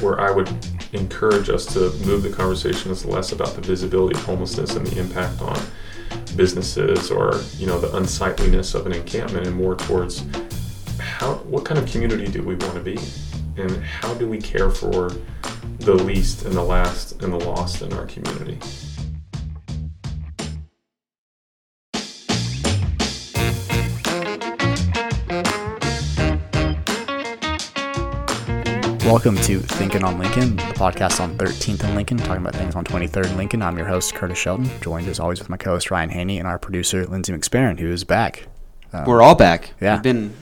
where I would encourage us to move the conversation is less about the visibility of homelessness and the impact on businesses or you know the unsightliness of an encampment and more towards how what kind of community do we want to be? And how do we care for the least and the last and the lost in our community Welcome to Thinking on Lincoln, the podcast on 13th and Lincoln, talking about things on 23rd and Lincoln. I'm your host, Curtis Shelton, joined as always with my co host, Ryan Haney, and our producer, Lindsay McSparron, who is back. Um, we're all back. Yeah. We've been.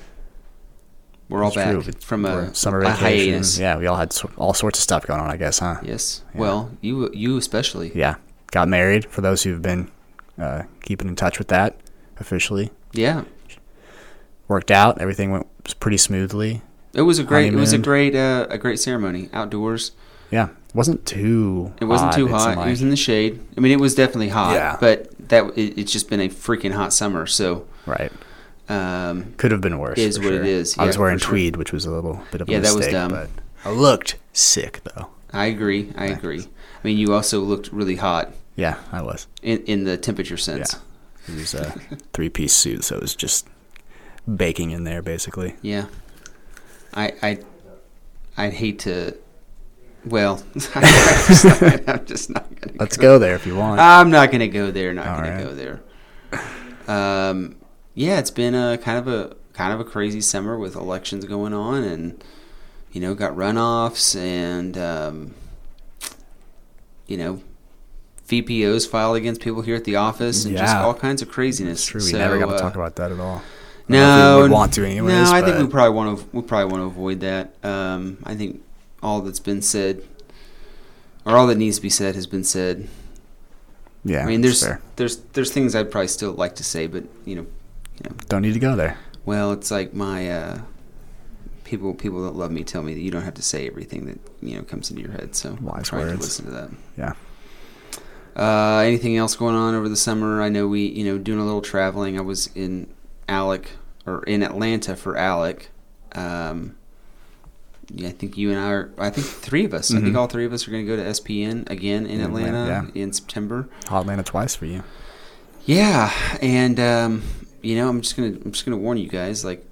We're all back true. from a summer a vacation. hiatus. Yeah, we all had all sorts of stuff going on, I guess, huh? Yes. Well, you you especially. Yeah. Got married, for those who've been uh, keeping in touch with that officially. Yeah. Worked out, everything went pretty smoothly. It was a great. It was a great. Uh, a great ceremony outdoors. Yeah, it wasn't too. It wasn't hot. too hot. seemed it was in the shade. I mean, it was definitely hot. Yeah. But that it, it's just been a freaking hot summer. So right. um, Could have been worse. Is what it sure. is, I was wearing for sure. tweed, which was a little bit of a Yeah, that was dumb. but I looked sick though. I agree. I agree. I mean, you also looked really hot Yeah, I was. in, in the temperature sense. Yeah. It was a three piece suit, so it was just baking in there basically. Yeah. I I I'd hate to. Well, I'm just not, I'm just not gonna. Let's go there if you want. I'm not gonna go there. Not All gonna right. go there. Um, yeah, it's been a kind of a kind of a crazy summer with elections going on, and you know, got runoffs, and um, you know, VPOs filed against people here at the office, and just all kinds of craziness. it's true. We So, never got to uh, talk about that at all. I don't know if no, we want to anyways. No, I think we probably want to. We probably want to avoid that. Um, I think all that's been said, or all that needs to be said, has been said. Yeah, I mean, there's fair. there's there's things I'd probably still like to say, but you know, you know don't need to go there. well, it's like my uh, people people that love me tell me that you don't have to say everything that you know comes into your head. So Wise try to listen to that. Yeah. Uh, anything else going on over the summer? I know we, you know, doing a little traveling. I was in ALEC or in Atlanta for ALEC. Um, yeah, I think you and I are. I think three of us. I think Mhm. all three of us are going to go to SPN again in Atlanta, Atlanta in September. Hot Atlanta twice for you. Yeah, and um, you know, I'm just gonna I'm just gonna warn you guys. Like,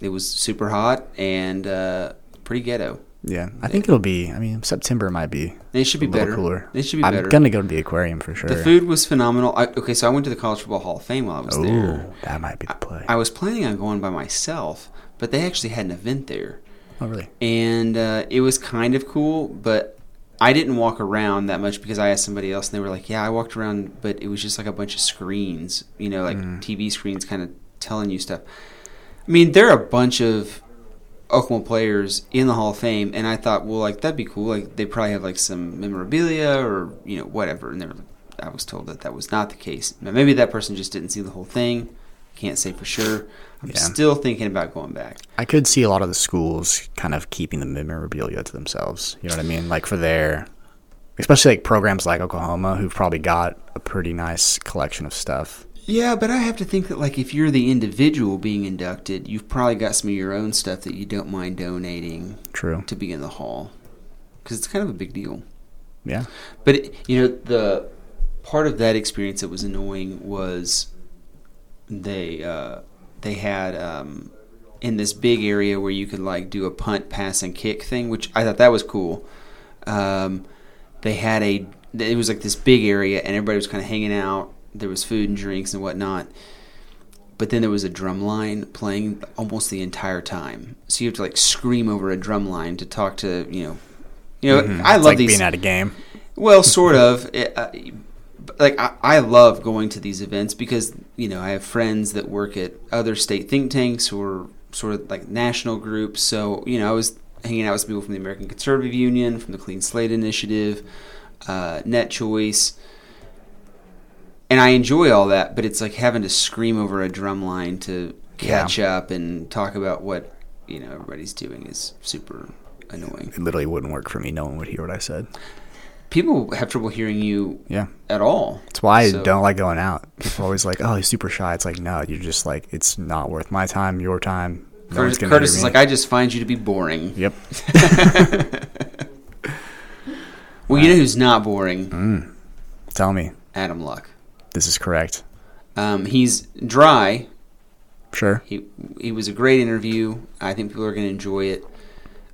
it was super hot and uh, pretty ghetto. Yeah, I think it'll be. I mean, September might be It should be a little better. cooler. It should be better. I'm gonna go to the aquarium for sure. The food was phenomenal. I, okay, so I went to the College Football Hall of Fame while I was there. That might be the play. I was planning on going by myself, but they actually had an event there, oh, really? and uh, it was kind of cool. But I didn't walk around that much because I asked somebody else, and they were like, "Yeah, I walked around, but it was just like a bunch of screens, you know, like Mm. TV screens, kind of telling you stuff." I mean, there are a bunch of Oklahoma players in the Hall of Fame, and I thought, well, like that'd be cool. Like they probably have like some memorabilia or you know whatever. And they were, I was told that that was not the case. Now, maybe that person just didn't see the whole thing. Can't say for sure. I'm Yeah. still thinking about going back. I could see a lot of the schools kind of keeping the memorabilia to themselves. You know what I mean? Like for their, especially like programs like Oklahoma, who've probably got a pretty nice collection of stuff. Yeah, but I have to think that like if you're the individual being inducted, you've probably got some of your own stuff that you don't mind donating True. to be in the hall because it's kind of a big deal. Yeah. But it, you know, the part of that experience that was annoying was they uh, they had um, in this big area where you could like do a punt, pass, and kick thing, which I thought that was cool. Um, they had a it was like this big area, and everybody was kind of hanging out. There was food and drinks and whatnot. But then there was a drum line playing almost the entire time, so you have to like scream over a drum line to talk to you know, you know. Mhm. I love like these. being at a game. Well, sort of. It, uh, like I, I love going to these events because you know I have friends that work at other state think tanks or sort of like national groups. So you know I was hanging out with some people from the American Conservative Union, from the Clean Slate Initiative, uh, Net Choice, and I enjoy all that. But it's like having to scream over a drum line to catch up and talk about what you know everybody's doing is super annoying. It literally wouldn't work for me. No one would hear what I said. People have trouble hearing you Yeah. at all. That's why I don't like going out. People are always like, "Oh, he's super shy." It's like, no, you're just like, it's not worth my time, your time. No Curtis, Curtis is like, I just find you to be boring. Yep. Well, you know who's not boring? Mm. Tell me. Adam Luck. This is correct. Um, he's dry. Sure. He he was a great interview. I think people are going to enjoy it.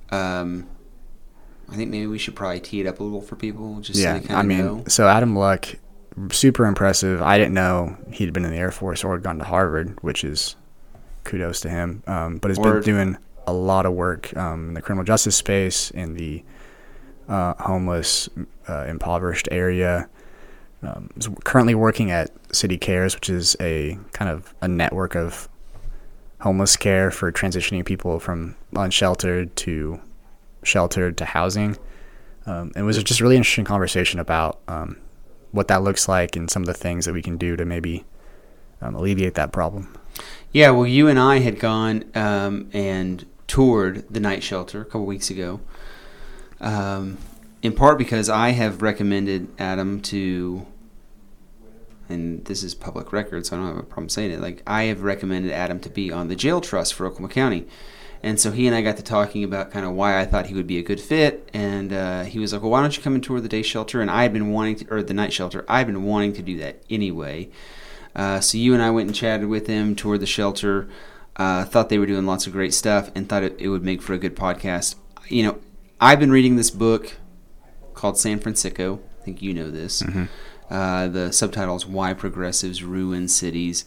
Um, I think maybe we should probably tee it up a little for people, just yeah. so I mean, know. so Adam Luck, super impressive. I didn't know he'd been in the Air Force or had gone to Harvard, which is kudos to him. Um, but has been doing a lot of work um, in the criminal justice space, in the uh, homeless, uh, impoverished area. Um, is currently working at City Cares, which is a kind of a network of homeless care for transitioning people from unsheltered to sheltered to housing. Um, it was just a really interesting conversation about um, what that looks like and some of the things that we can do to maybe um, alleviate that problem. Yeah, well, you and I had gone um, and toured the night shelter a couple weeks ago. Um, in part because I have recommended Adam to, and this is public record, so I don't have a problem saying it. Like I have recommended Adam to be on the jail trust for Oklahoma County, and so he and I got to talking about kind of why I thought he would be a good fit. And uh, he was like, "Well, why don't you come and tour the day shelter?" And I had been wanting to, or the night shelter. I had been wanting to do that anyway. Uh, so you and I went and chatted with him, toured the shelter. Uh, thought they were doing lots of great stuff, and thought it, it would make for a good podcast. You know, I've been reading this book called San Fransicko. I think you know this. Uh, the subtitle is "Why Progressives Ruin Cities,"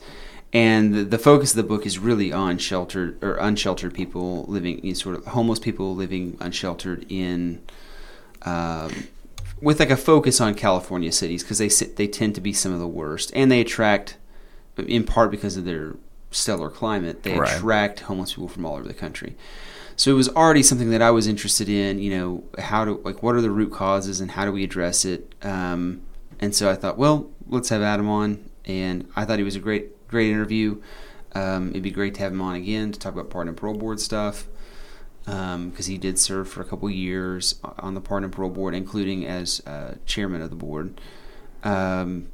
and the, the focus of the book is really on sheltered or unsheltered people living, know, sort of homeless people living unsheltered in. Um, with like a focus on California cities because they sit- they tend to be some of the worst, and they attract, in part because of their stellar climate, they Right. attract homeless people from all over the country. So it was already something that I was interested in. You know, how do like what are the root causes and how do we address it? Um, and so I thought, well, let's have Adam on, and I thought he was a great great interview. Um, it'd be great to have him on again to talk about pardon and parole board stuff because he did serve for a couple years on the Pardon and Parole Board, including as uh, chairman of the board. Um,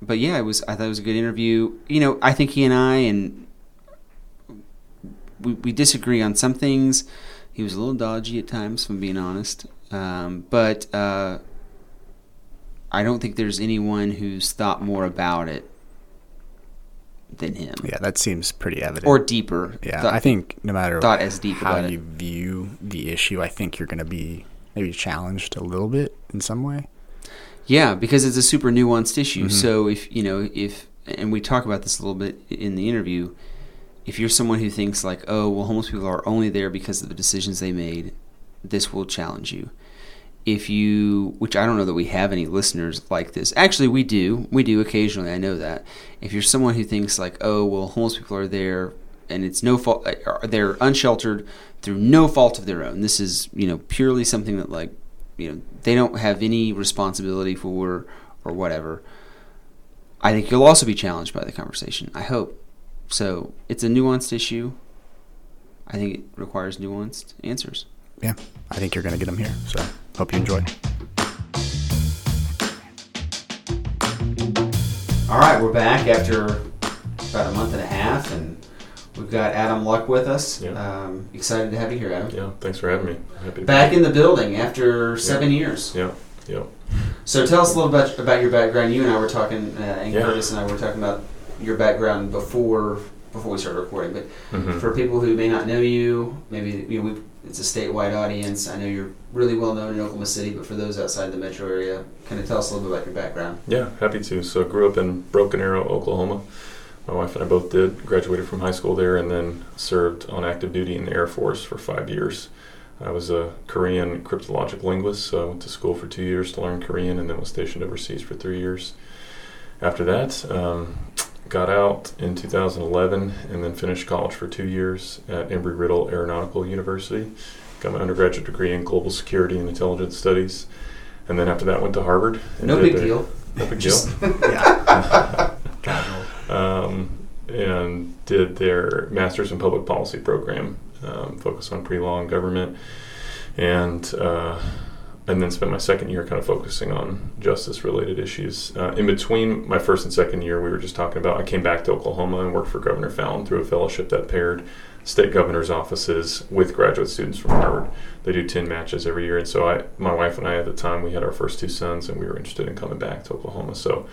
but yeah, it was. I thought it was a good interview. You know, I think he and I and we, we disagree on some things. He was a little dodgy at times, if I'm being honest. Um, but uh, I don't think there's anyone who's thought more about it than him, Yeah, that seems pretty evident. or deeper. yeah, thought- I think no matter thought as deep how about it. you view the issue, I think you're going to be maybe challenged a little bit in some way. Yeah, because it's a super nuanced issue. Mhm. So if you know if and we talk about this a little bit in the interview, if you're someone who thinks like, oh, well, homeless people are only there because of the decisions they made, this will challenge you. If you, which I don't know that we have any listeners like this. Actually, we do. We do occasionally. I know that. If you're someone who thinks like, oh, well, homeless people are there and it's no fault, uh, they're unsheltered through no fault of their own. This is you know purely something that like you know they don't have any responsibility for or whatever. I think you'll also be challenged by the conversation. I hope. So it's a nuanced issue. I think it requires nuanced answers. Yeah, I think you're going to get them here. So hope you enjoy. All right, we're back after about a month and a half, and we've got Adam Luck with us. Yeah. Um, excited to have you here, Adam. Yeah, thanks for having me. Happy Back in the building after seven years. Yeah, yeah. So tell us a little bit about your background. You and I were talking, uh, and Yeah. Curtis and I were talking about your background before before we started recording. But Mhm. for people who may not know you, maybe you know we it's a statewide audience. I know you're really well known in Oklahoma City, but for those outside the metro area, kind of tell us a little bit about your background. Yeah, happy to. So I grew up in Broken Arrow, Oklahoma. My wife and I both did. Graduated from high school there and then served on active duty in the Air Force for five years. I was a Korean cryptologic linguist, so I went to school for two years to learn Korean and then was stationed overseas for three years. After that, um, got out in 2011 and then finished college for two years at Embry Riddle Aeronautical University. Got my undergraduate degree in global security and intelligence studies. And then after that, went to Harvard. and No big deal. No big deal. Yeah. Um, and did their master's in public policy program, um, focused on pre-law and government, and uh, and then spent my second year kind of focusing on justice related issues. Uh, in between my first and second year, we were just talking about, I came back to Oklahoma and worked for Governor Fallin through a fellowship that paired state governor's offices with graduate students from Harvard. They do 10 matches every year. And so I, my wife and I at the time, we had our first two sons and we were interested in coming back to Oklahoma. So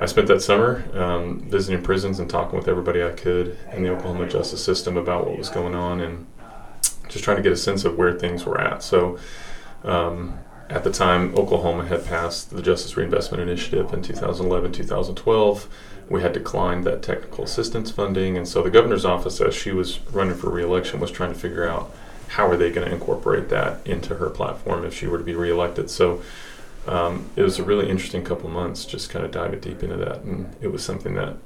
I spent that summer um, visiting prisons and talking with everybody I could in the Oklahoma justice system about what was going on and just trying to get a sense of where things were at. So um, at the time, Oklahoma had passed the Justice Reinvestment Initiative in 2011, 2012. We had declined that technical assistance funding, and so the governor's office, as she was running for reelection, was trying to figure out how are they going to incorporate that into her platform if she were to be reelected. So um, it was a really interesting couple months, just kind of diving deep into that, and it was something that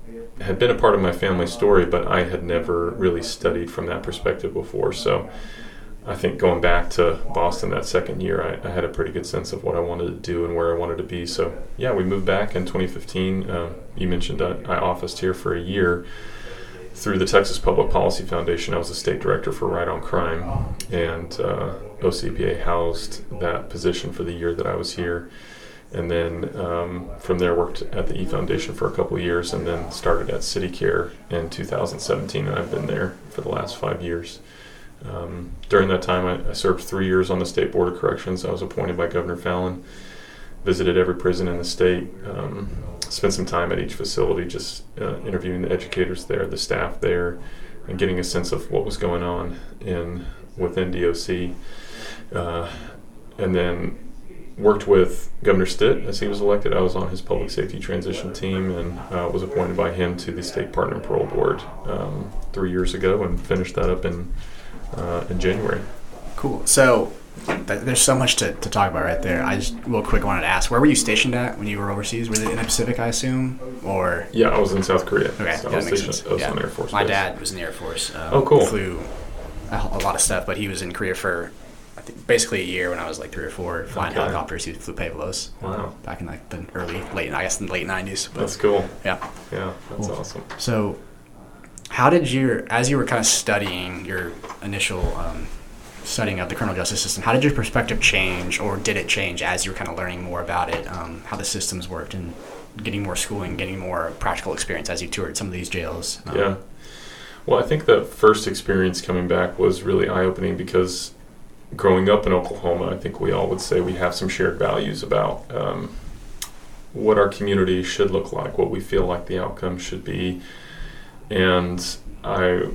had been a part of my family story, but I had never really studied from that perspective before. So I think going back to Boston that second year, I, I, had a pretty good sense of what I wanted to do and where I wanted to be. So, yeah, we moved back in 2015. Uh, you mentioned I, I officed here for a year through the Texas Public Policy Foundation. I was the state director for Right on Crime, and uh, OCPA housed that position for the year that I was here. And then um, from there, worked at the E Foundation for a couple years, and then started at City Care in 2017. And I've been there for the last five years. Um, during that time, I, I, served three years on the State Board of Corrections. I was appointed by Governor Fallin, visited every prison in the state, um, spent some time at each facility just uh, interviewing the educators there, the staff there, and getting a sense of what was going on in within DOC. Uh, and then worked with Governor Stitt as he was elected. I was on his public safety transition team and uh, was appointed by him to the State Pardon Parole Board um, three years ago and finished that up in uh, in January. Cool. So th- there's so much to, to talk about right there. I just real quick wanted to ask, where were you stationed at when you were overseas? Was it in the Pacific, I assume, or? Yeah, I was in South Korea. Okay, so yeah, I was stationed sense. at Osan Yeah. Air Force My Base. dad was in the Air Force. Um, Oh, cool. Flew a, a lot of stuff, but he was in Korea for I think basically a year when I was like three or four, flying Okay. helicopters. He flew Pave Lows. Wow. Back in like the early, late, I guess in the late '90s. But That's cool. yeah. Yeah, that's Cool. awesome. So, how did your, as you were kind of studying your initial um, studying of the criminal justice system, how did your perspective change, or did it change as you were kind of learning more about it, um, how the systems worked, and getting more schooling, getting more practical experience as you toured some of these jails? Um, Yeah. Well, I think the first experience coming back was really eye opening because growing up in Oklahoma, I think we all would say we have some shared values about um, what our community should look like, what we feel like the outcome should be. And I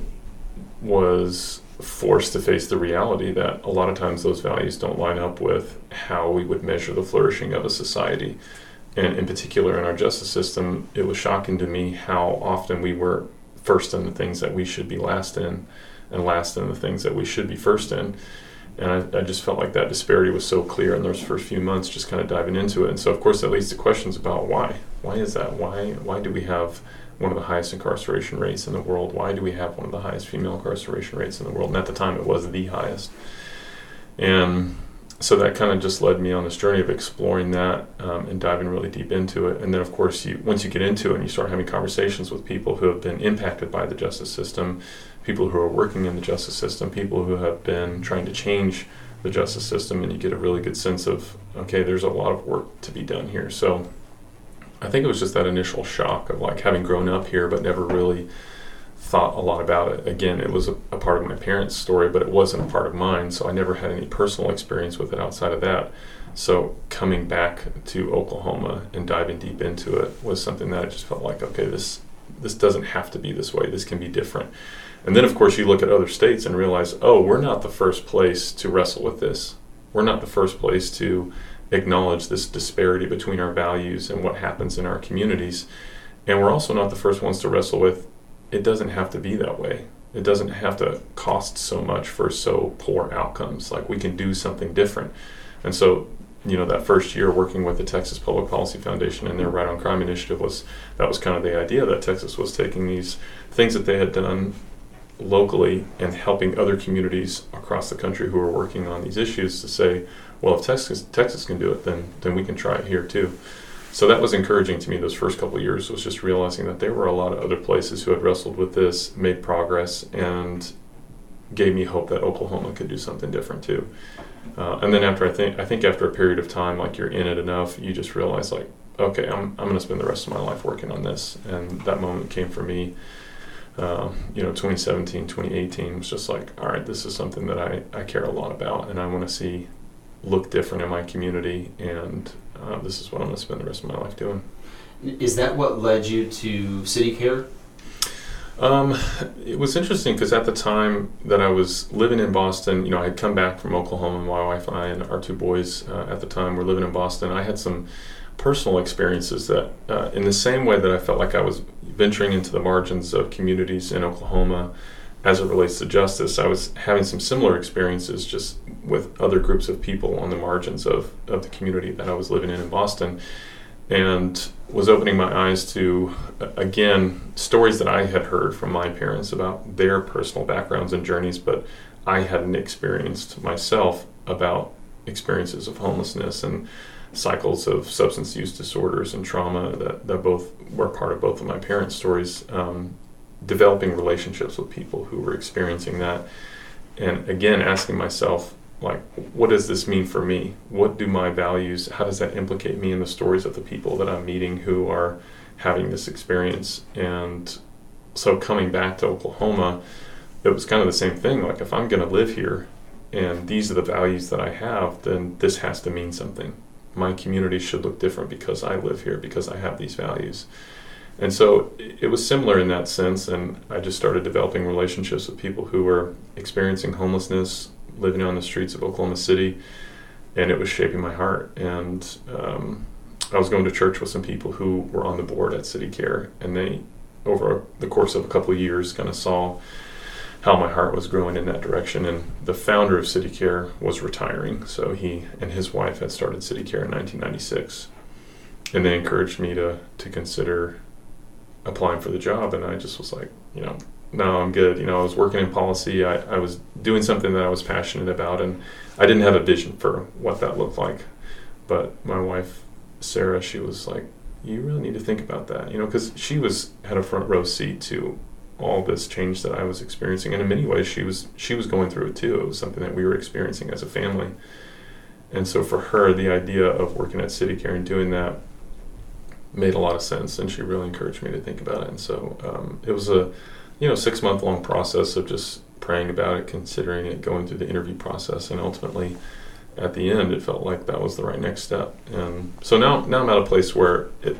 was forced to face the reality that a lot of times those values don't line up with how we would measure the flourishing of a society. And in particular, in our justice system, it was shocking to me how often we were first in the things that we should be last in, and last in the things that we should be first in. And I, I just felt like that disparity was so clear in those first few months, just kind of diving into it. And so, of course, that leads to questions about why. Why is that? Why? Why do we have one of the highest incarceration rates in the world? Why do we have one of the highest female incarceration rates in the world? And at the time, it was the highest. And so that kind of just led me on this journey of exploring that um, and diving really deep into it. And then, of course, you once you get into it and you start having conversations with people who have been impacted by the justice system, people who are working in the justice system, people who have been trying to change the justice system, and you get a really good sense of okay, there's a lot of work to be done here. So I think it was just that initial shock of like having grown up here but never really thought a lot about it. Again, it was a, a part of my parents' story, but it wasn't a part of mine, so I never had any personal experience with it outside of that. So coming back to Oklahoma and diving deep into it was something that I just felt like, okay, this this doesn't have to be this way. This can be different. And then, of course, you look at other states and realize, oh, we're not the first place to wrestle with this. We're not the first place to acknowledge this disparity between our values and what happens in our communities. And we're also not the first ones to wrestle with it doesn't have to be that way. It doesn't have to cost so much for so poor outcomes. Like we can do something different. And so, you know, that first year working with the Texas Public Policy Foundation and their Right on Crime initiative was that was kind of the idea that Texas was taking these things that they had done locally and helping other communities across the country who are working on these issues to say, well, if Texas Texas can do it, then then we can try it here too. So that was encouraging to me. Those first couple years was just realizing that there were a lot of other places who had wrestled with this, made progress, and gave me hope that Oklahoma could do something different too. Uh, and then after I think I think after a period of time, like you're in it enough, you just realize like, okay, I'm I'm going to spend the rest of my life working on this. And that moment came for me. Uh, you know, 2017, 2018 was just like, all right, this is something that I, I care a lot about, and I want to see look different in my community, and uh, this is what I'm going to spend the rest of my life doing. Is that what led you to City Care? Um, it was interesting because at the time that I was living in Boston, you know, I had come back from Oklahoma. My wife and I and our two boys uh, at the time were living in Boston. I had some personal experiences that, uh, in the same way that I felt like I was venturing into the margins of communities in Oklahoma as it relates to justice, I was having some similar experiences just with other groups of people on the margins of, of the community that I was living in in Boston and was opening my eyes to again stories that I had heard from my parents about their personal backgrounds and journeys, but I hadn't experienced myself about experiences of homelessness and cycles of substance use disorders and trauma that, that both were part of both of my parents' stories. Um, developing relationships with people who were experiencing that, and again asking myself, like what does this mean for me? What do my values how does that implicate me in the stories of the people that i'm meeting who are having this experience? And so coming back to oklahoma it was kind of the same thing. Like if i'm going to live here and these are the values that i have then this has to mean something. My community should look different because i live here because i have these values and so it was similar in that sense and i just started developing relationships with people who were experiencing homelessness living on the streets of Oklahoma City, and it was shaping my heart. And um, I was going to church with some people who were on the board at City Care, and they, over the course of a couple of years, kind of saw how my heart was growing in that direction. And the founder of City Care was retiring, so he and his wife had started City Care in 1996, and they encouraged me to to consider applying for the job. And I just was like, you know, no, I'm good. You know, I was working in policy. I, I was doing something that I was passionate about, and I didn't have a vision for what that looked like. But my wife, Sarah, she was like, "You really need to think about that," you know, because she was had a front row seat to all this change that I was experiencing, and in many ways, she was she was going through it too. It was something that we were experiencing as a family, and so for her, the idea of working at City Care and doing that made a lot of sense, and she really encouraged me to think about it. And so um, it was a you know six month long process of just praying about it, considering it, going through the interview process, and ultimately at the end it felt like that was the right next step. And so now now I'm at a place where it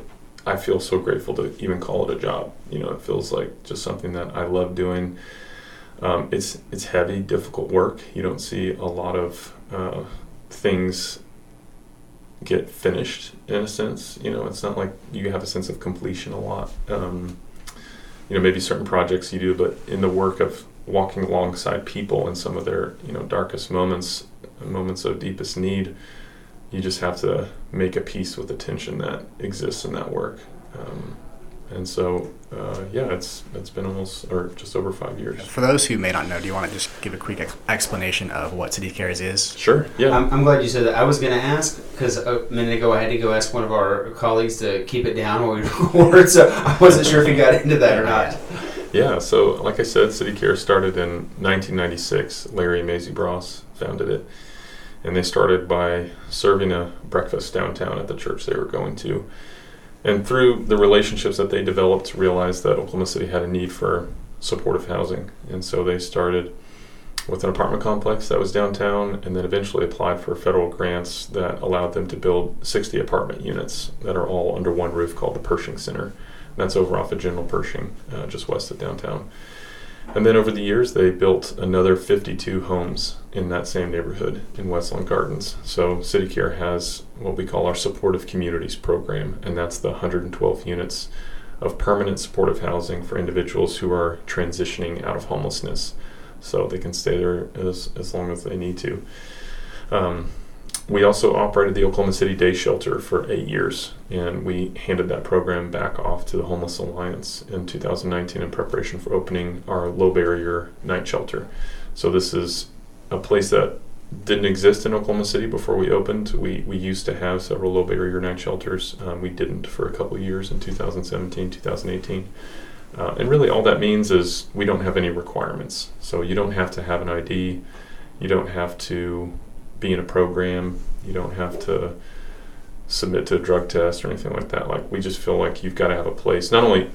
I feel so grateful to even call it a job. You know, it feels like just something that I love doing. Um, it's it's heavy, difficult work. You don't see a lot of uh, things get finished in a sense. You know, it's not like you have a sense of completion a lot. Um, you know maybe certain projects you do but in the work of walking alongside people in some of their you know darkest moments moments of deepest need you just have to make a peace with the tension that exists in that work um, and so uh, yeah it's it's been almost or just over five years. For those who may not know do you want to just give a quick ex- explanation of what city cares is? Sure yeah. I'm, I'm glad you said that. I was going to ask because a minute ago i had to go ask one of our colleagues to keep it down while we record so i wasn't sure if he got into that or not. Yeah so like i said city care started in 1996 larry and Maisie Bross founded it and they started by serving a breakfast downtown at the church they were going to and through the relationships that they developed, realized that Oklahoma City had a need for supportive housing. And so they started with an apartment complex that was downtown and then eventually applied for federal grants that allowed them to build 60 apartment units that are all under one roof called the Pershing Center. And that's over off of General Pershing, uh, just west of downtown. And then over the years, they built another 52 homes in that same neighborhood in Westland Gardens. So City Care has what we call our supportive communities program, and that's the 112 units of permanent supportive housing for individuals who are transitioning out of homelessness. So they can stay there as, as long as they need to. Um, we also operated the Oklahoma City Day Shelter for eight years, and we handed that program back off to the Homeless Alliance in 2019 in preparation for opening our low barrier night shelter. So, this is a place that didn't exist in Oklahoma City before we opened. We, we used to have several low barrier night shelters. Um, we didn't for a couple years in 2017, 2018. Uh, and really, all that means is we don't have any requirements. So you don't have to have an ID, you don't have to be in a program, you don't have to submit to a drug test or anything like that. Like we just feel like you've got to have a place. Not only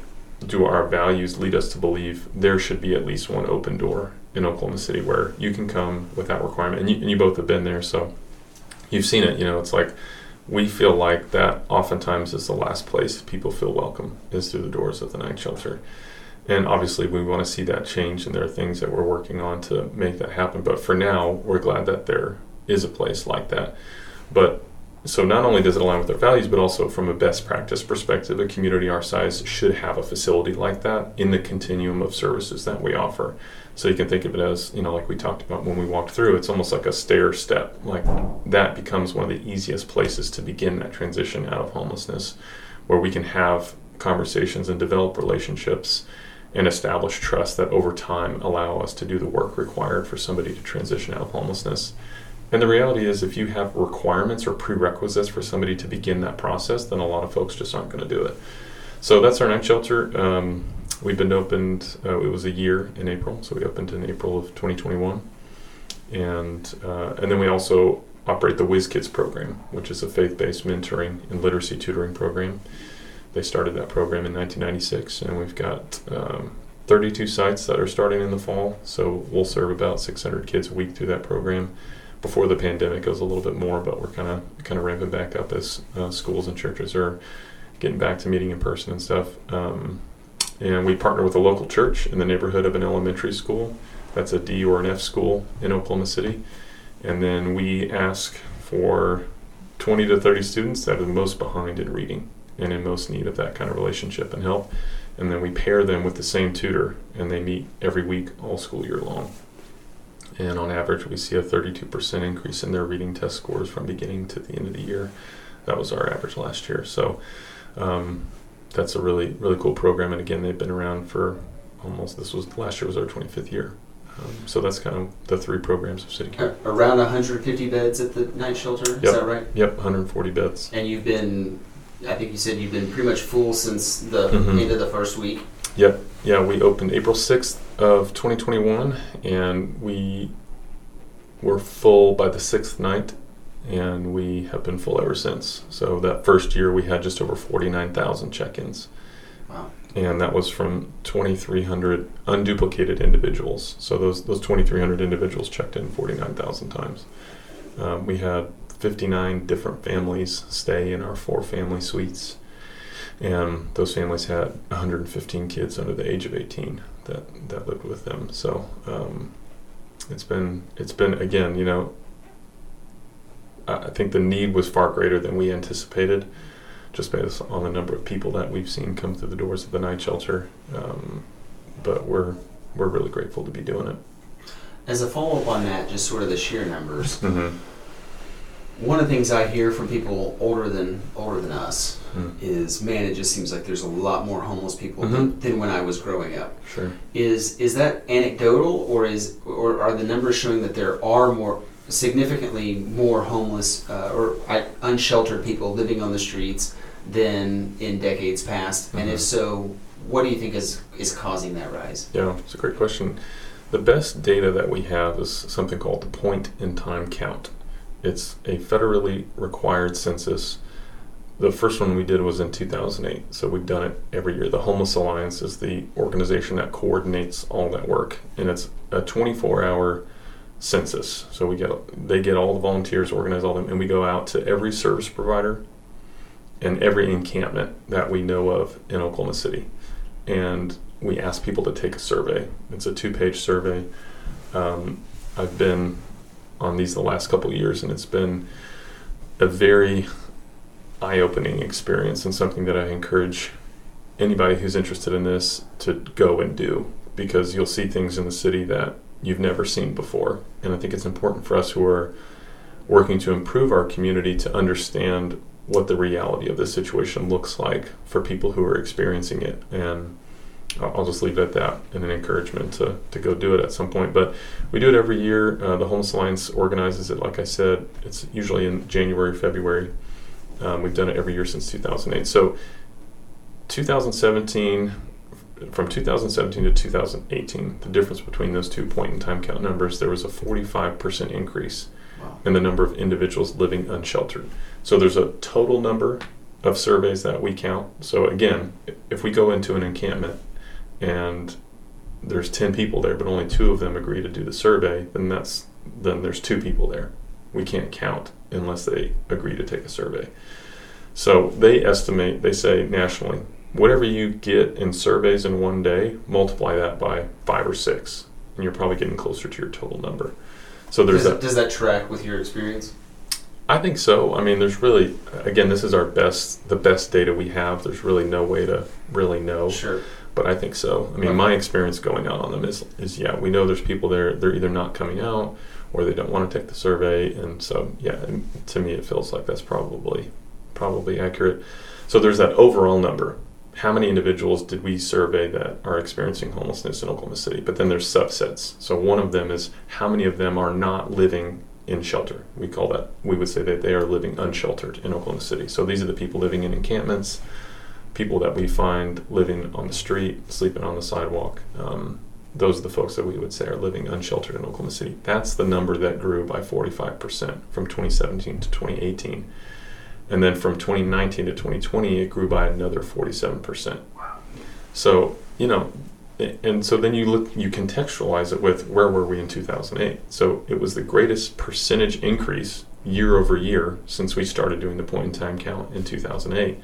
do our values lead us to believe there should be at least one open door in Oklahoma City where you can come without requirement, and you, and you both have been there, so you've seen it. You know, it's like we feel like that oftentimes is the last place people feel welcome is through the doors of the night shelter. And obviously, we want to see that change, and there are things that we're working on to make that happen. But for now, we're glad that there is a place like that. But so not only does it align with their values, but also from a best practice perspective, a community our size should have a facility like that in the continuum of services that we offer. So you can think of it as, you know, like we talked about when we walked through, it's almost like a stair step. Like that becomes one of the easiest places to begin that transition out of homelessness, where we can have conversations and develop relationships and establish trust that over time allow us to do the work required for somebody to transition out of homelessness. And the reality is, if you have requirements or prerequisites for somebody to begin that process, then a lot of folks just aren't going to do it. So that's our night shelter. Um, we've been opened, uh, it was a year in April, so we opened in April of 2021. And, uh, and then we also operate the Whiz Kids program, which is a faith based mentoring and literacy tutoring program. They started that program in 1996, and we've got um, 32 sites that are starting in the fall. So we'll serve about 600 kids a week through that program before the pandemic it was a little bit more, but we're kind of kind of ramping back up as uh, schools and churches are getting back to meeting in person and stuff. Um, and we partner with a local church in the neighborhood of an elementary school. That's a D or an F school in Oklahoma City. And then we ask for 20 to 30 students that are the most behind in reading and in most need of that kind of relationship and help. And then we pair them with the same tutor, and they meet every week all school year long and on average we see a 32% increase in their reading test scores from beginning to the end of the year. That was our average last year. So um, that's a really really cool program. And again they've been around for almost this was last year was our 25th year. Um, so that's kind of the three programs of city care around 150 beds at the night shelter yep. is that right? Yep 140 beds. And you've been i think you said you've been pretty much full since the mm-hmm. end of the first week? Yep. Yeah, we opened April 6th of 2021 and we were full by the sixth night and we have been full ever since. So that first year we had just over 49,000 check-ins. Wow. And that was from 2,300 unduplicated individuals. So those those 2,300 individuals checked in 49,000 times. Um, we had 59 different families stay in our four family suites and those families had 115 kids under the age of 18 that that lived with them. So um, it's been it's been again, you know, I think the need was far greater than we anticipated, just based on the number of people that we've seen come through the doors of the night shelter. Um, but we're we're really grateful to be doing it. As a follow up on that, just sort of the sheer numbers. Mm-hmm one of the things I hear from people older than older than us mm. is, man, it just seems like there's a lot more homeless people mm-hmm. than, than, when I was growing up. Sure. Is is that anecdotal, or is or are the numbers showing that there are more significantly more homeless uh, or uh, unsheltered people living on the streets than in decades past? Mm-hmm. And if mm-hmm. so, what do you think is is causing that rise? Yeah, it's a great question. The best data that we have is something called the point in time count. It's a federally required census. The first one we did was in 2008, so we've done it every year. The Homeless Alliance is the organization that coordinates all that work, and it's a 24-hour census. So we get they get all the volunteers, organize all them, and we go out to every service provider and every encampment that we know of in Oklahoma City, and we ask people to take a survey. It's a two-page survey. Um, I've been on these the last couple years, and it's been a very eye-opening experience and something that I encourage anybody who's interested in this to go and do because you'll see things in the city that you've never seen before. And I think it's important for us who are working to improve our community to understand what the reality of this situation looks like for people who are experiencing it and I'll just leave it at that and an encouragement to, to go do it at some point. But we do it every year. Uh, the Homeless Alliance organizes it, like I said. It's usually in January, February. Um, we've done it every year since 2008. So 2017, from 2017 to 2018, the difference between those two point in time count numbers, there was a 45% increase Wow. in the number of individuals living unsheltered. So there's a total number of surveys that we count. So again, if we go into an encampment and there's 10 people there, but only two of them agree to do the survey, then that's then there's two people there. We can't count unless they agree to take a survey. So they estimate, they say nationally, whatever you get in surveys in one day, multiply that by five or six, and you're probably getting closer to your total number. So there's does, that. does that track with your experience? I think so. I mean, there's really, again, this is our best, the best data we have. There's really no way to really know, Sure. But I think so. I mean, Okay. my experience going out on them is, is yeah, we know there's people there. They're either not coming out or they don't want to take the survey, and so yeah, to me, it feels like that's probably, probably accurate. So there's that overall number. How many individuals did we survey that are experiencing homelessness in Oklahoma City? But then there's subsets. So one of them is how many of them are not living in shelter. We call that, we would say that they are living unsheltered in Oklahoma City. So these are the people living in encampments, people that we find living on the street, sleeping on the sidewalk. Um, those are the folks that we would say are living unsheltered in Oklahoma City. That's the number that grew by 45% from 2017 to 2018. And then from 2019 to 2020, it grew by another 47%. Wow. So, you know, and so then you look, you contextualize it with where were we in 2008? So it was the greatest percentage increase year over year since we started doing the point in time count in 2008.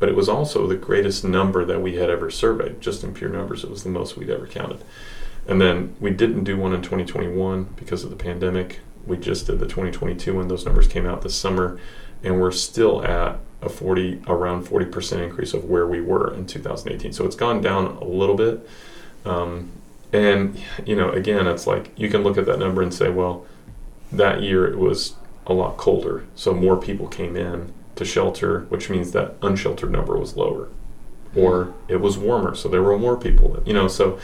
But it was also the greatest number that we had ever surveyed, just in pure numbers. It was the most we'd ever counted. And then we didn't do one in 2021 because of the pandemic. We just did the 2022 when those numbers came out this summer, and we're still at a 40 around 40% increase of where we were in 2018. So it's gone down a little bit. Um, and you know, again, it's like you can look at that number and say, well, that year it was a lot colder, so more people came in to shelter, which means that unsheltered number was lower, or it was warmer, so there were more people. You know, so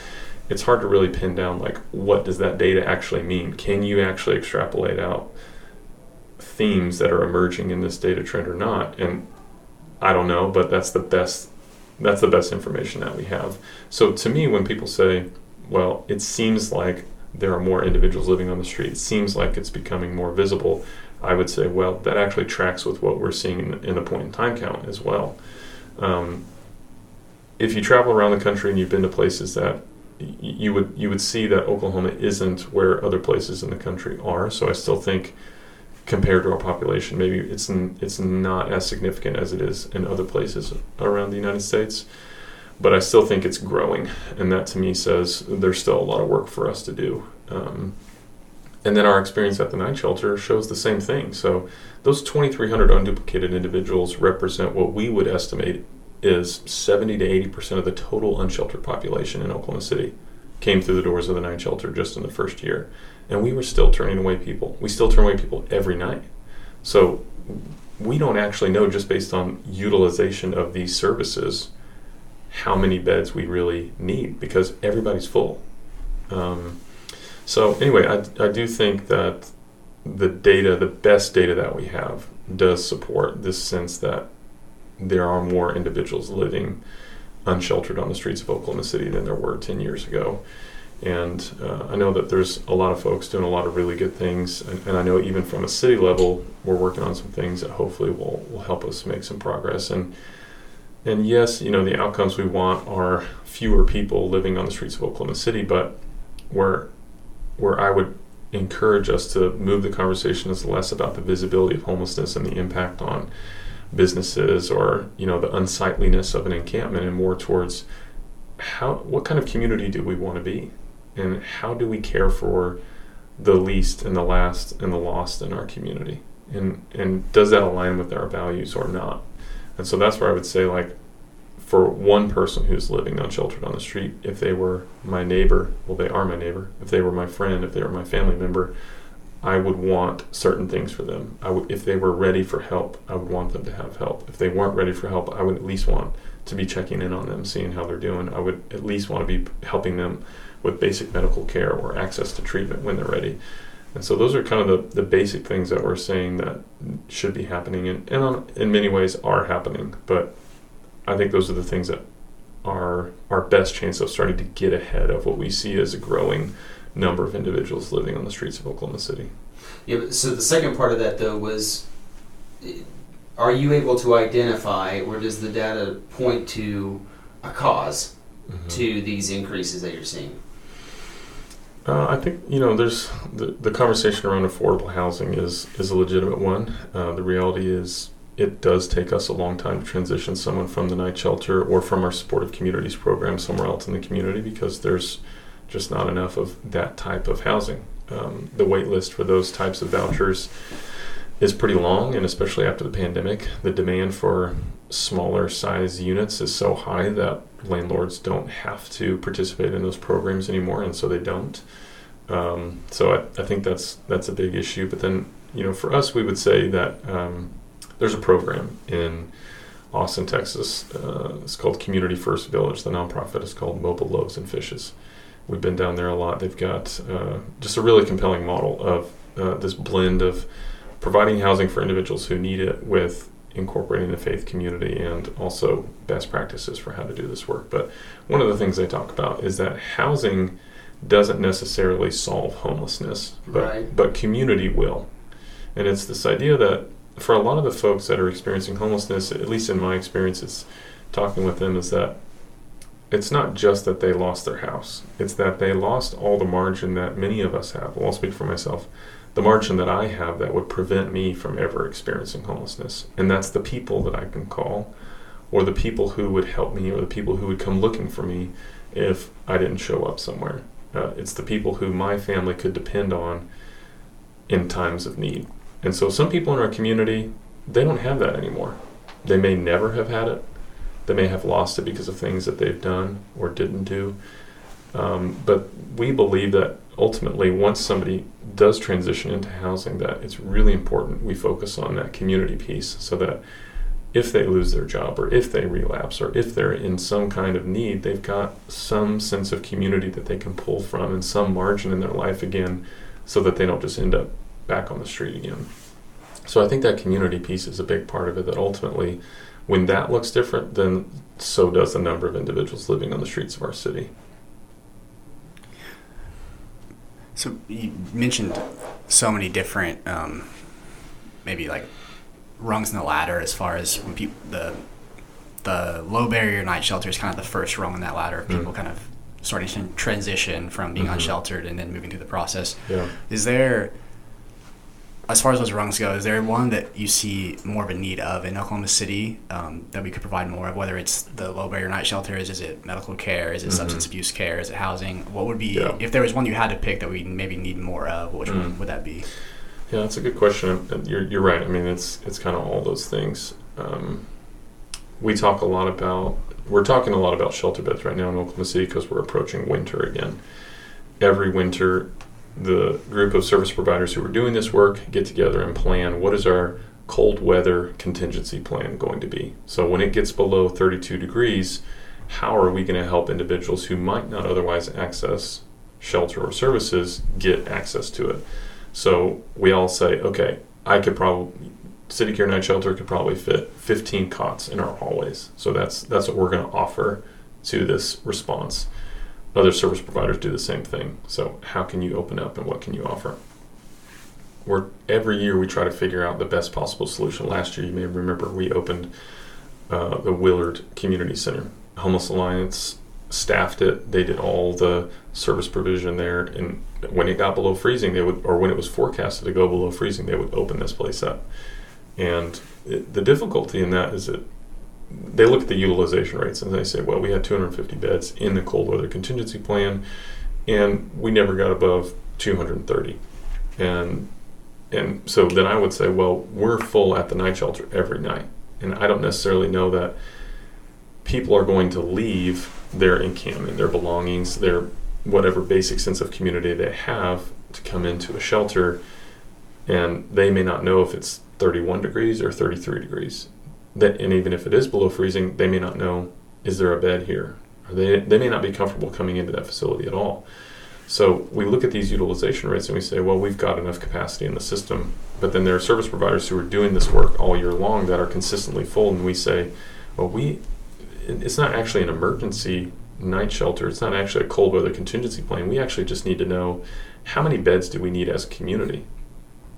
it's hard to really pin down like what does that data actually mean? Can you actually extrapolate out themes that are emerging in this data trend or not? And I don't know, but that's the best that's the best information that we have. So to me when people say, well, it seems like there are more individuals living on the street, it seems like it's becoming more visible, I would say, well, that actually tracks with what we're seeing in, in the point in time count as well. Um, if you travel around the country and you've been to places that you would you would see that Oklahoma isn't where other places in the country are. So I still think compared to our population, maybe it's n- it's not as significant as it is in other places around the United States. But I still think it's growing, and that to me says there's still a lot of work for us to do. Um, and then our experience at the night shelter shows the same thing. So those 2,300 unduplicated individuals represent what we would estimate is 70 to 80 percent of the total unsheltered population in Oklahoma City came through the doors of the night shelter just in the first year, and we were still turning away people. We still turn away people every night. So we don't actually know just based on utilization of these services how many beds we really need because everybody's full. Um, so anyway, I, I do think that the data, the best data that we have, does support this sense that there are more individuals living unsheltered on the streets of Oklahoma City than there were 10 years ago. And uh, I know that there's a lot of folks doing a lot of really good things. And, and I know even from a city level, we're working on some things that hopefully will, will help us make some progress. And and yes, you know, the outcomes we want are fewer people living on the streets of Oklahoma City, but where where I would encourage us to move the conversation is less about the visibility of homelessness and the impact on businesses or you know the unsightliness of an encampment and more towards how what kind of community do we want to be? And how do we care for the least and the last and the lost in our community? And and does that align with our values or not? And so that's where I would say like for one person who's living unsheltered on the street if they were my neighbor well they are my neighbor if they were my friend if they were my family member I would want certain things for them. I would, if they were ready for help, I would want them to have help. If they weren't ready for help, I would at least want to be checking in on them, seeing how they're doing. I would at least want to be helping them with basic medical care or access to treatment when they're ready. And so those are kind of the, the basic things that we're saying that should be happening and, and on, in many ways are happening. But I think those are the things that are our best chance of starting to get ahead of what we see as a growing number of individuals living on the streets of Oklahoma City. Yeah, so the second part of that though was eh, are you able to identify or does the data point to a cause to these increases that you're seeing? Uh, I think you know there's the, the conversation around affordable housing is is a legitimate one. Uh, the reality is it does take us a long time to transition someone from the night shelter or from our supportive communities program somewhere else in the community because there's just not enough of that type of housing. Um, the wait list for those types of vouchers is pretty long, and especially after the pandemic, the demand for smaller size units is so high that landlords don't have to participate in those programs anymore, and so they don't. Um, so I, I think that's that's a big issue. But then, you know, for us, we would say that um, there's a program in Austin, Texas. Uh, it's called Community First Village. The nonprofit is called Mobile Loaves and Fishes. We've been down there a lot. They've got uh, just a really compelling model of uh, this blend of providing housing for individuals who need it with incorporating the faith community and also best practices for how to do this work. But one of the things they talk about is that housing doesn't necessarily solve homelessness, but Right. but community will. And it's this idea that for a lot of the folks that are experiencing homelessness, at least in my experiences talking with them is that it's not just that they lost their house. It's that they lost all the margin that many of us have. Well, I'll speak for myself. The margin that I have that would prevent me from ever experiencing homelessness. And that's the people that I can call, or the people who would help me, or the people who would come looking for me if I didn't show up somewhere. Uh, it's the people who my family could depend on in times of need. And so some people in our community, they don't have that anymore. They may never have had it. They may have lost it because of things that they've done or didn't do. Um, but we believe that ultimately, once somebody does transition into housing, that it's really important we focus on that community piece so that if they lose their job or if they relapse or if they're in some kind of need, they've got some sense of community that they can pull from and some margin in their life again so that they don't just end up back on the street again. So I think that community piece is a big part of it that ultimately when that looks different, then so does the number of individuals living on the streets of our city. So you mentioned so many different, um, maybe like rungs in the ladder as far as when people the the low barrier night shelter is kind of the first rung on that ladder of people Mm. kind of starting to transition from being Mhm. unsheltered and then moving through the process. Yeah. Is there, as far as those rungs go, is there one that you see more of a need of in Oklahoma City um, that we could provide more of? Whether it's the low barrier night shelters, is it medical care, is it Mhm. substance abuse care, is it housing? What would be Yeah. if there was one you had to pick that we maybe need more of? Which one Mm. would that be? Yeah, that's a good question. You're, you're right. I mean, it's it's kind of all those things. Um, we talk a lot about we're talking a lot about shelter beds right now in Oklahoma City because we're approaching winter again. Every winter, the group of service providers who are doing this work get together and plan what is our cold weather contingency plan going to be. So when it gets below 32 degrees, how are we going to help individuals who might not otherwise access shelter or services get access to it? So we all say, okay, I could probably City Care Night Shelter could probably fit 15 cots in our hallways. So that's that's what we're going to offer to this response. Other service providers do the same thing. So how can you open up and what can you offer? We're every year we try to figure out the best possible solution. Last year, you may remember we opened uh, the Willard Community Center. Homeless Alliance staffed it. They did all the service provision there, and when it got below freezing, they would, or when it was forecasted to go below freezing, they would open this place up. And it, the difficulty in that is that they look at the utilization rates and they say, well, we had 250 beds in the cold weather contingency plan, and we never got above 230. And and so then I would say, well, we're full at the night shelter every night, and I don't necessarily know that people are going to leave their encampment, their belongings, their whatever basic sense of community they have to come into a shelter, and they may not know if it's 31 degrees or 33 degrees. That and even if it is below freezing, they may not know is there a bed here. Or they they may not be comfortable coming into that facility at all. So we look at these utilization rates and we say, well, we've got enough capacity in the system. But then there are service providers who are doing this work all year long that are consistently full, and we say, well, we it's not actually an emergency night shelter. It's not actually a cold weather contingency plan. We actually just need to know how many beds do we need as a community,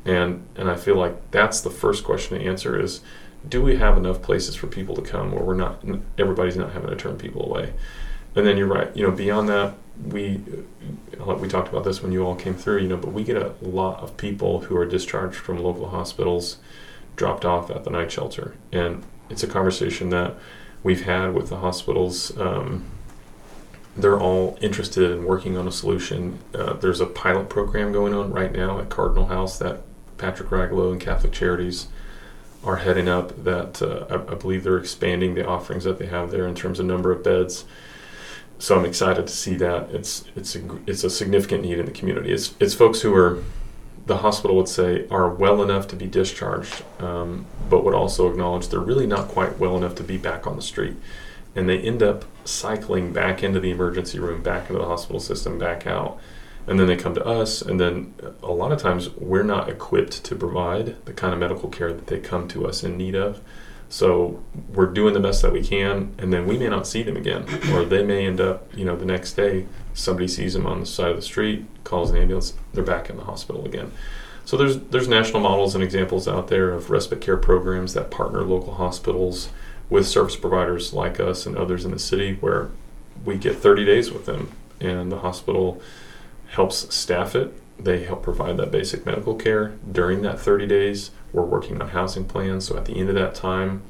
and and I feel like that's the first question to answer is, do we have enough places for people to come where we're not everybody's not having to turn people away, and then you're right. You know, beyond that, we we talked about this when you all came through. You know, but we get a lot of people who are discharged from local hospitals, dropped off at the night shelter, and it's a conversation that we've had with the hospitals. Um, they're all interested in working on a solution. Uh, there's a pilot program going on right now at Cardinal House that Patrick Raglow and Catholic Charities are heading up. That uh, I, I, believe they're expanding the offerings that they have there in terms of number of beds. So I'm excited to see that. It's it's a, it's a significant need in the community. It's it's folks who are the hospital would say are well enough to be discharged, um, but would also acknowledge they're really not quite well enough to be back on the street and they end up cycling back into the emergency room, back into the hospital system, back out. And then they come to us, and then a lot of times we're not equipped to provide the kind of medical care that they come to us in need of. So we're doing the best that we can, and then we may not see them again, or they may end up, you know, the next day somebody sees them on the side of the street, calls an ambulance, they're back in the hospital again. So there's there's national models and examples out there of respite care programs that partner local hospitals with service providers like us and others in the city where we get 30 days with them and the hospital helps staff it. They help provide that basic medical care. During that 30 days we're working on housing plans so at the end of that time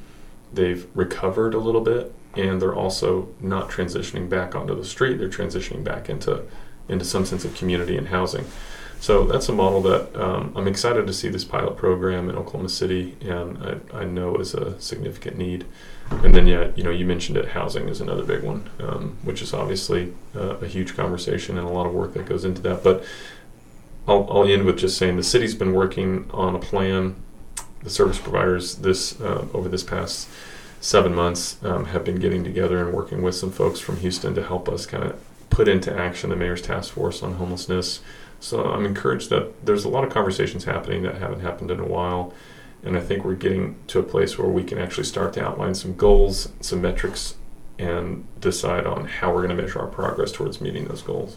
they've recovered a little bit and they're also not transitioning back onto the street they're transitioning back into into some sense of community and housing. So that's a model that um, I'm excited to see this pilot program in Oklahoma City, and I, I, know is a significant need. And then, yeah, you know, you mentioned it. Housing is another big one, um, which is obviously uh, a huge conversation and a lot of work that goes into that. But I'll, I'll end with just saying the city's been working on a plan. The service providers this uh, over this past seven months um, have been getting together and working with some folks from Houston to help us kind of put into action the mayor's task force on homelessness so I'm encouraged that there's a lot of conversations happening that haven't happened in a while. And I think we're getting to a place where we can actually start to outline some goals, some metrics, and decide on how we're going to measure our progress towards meeting those goals.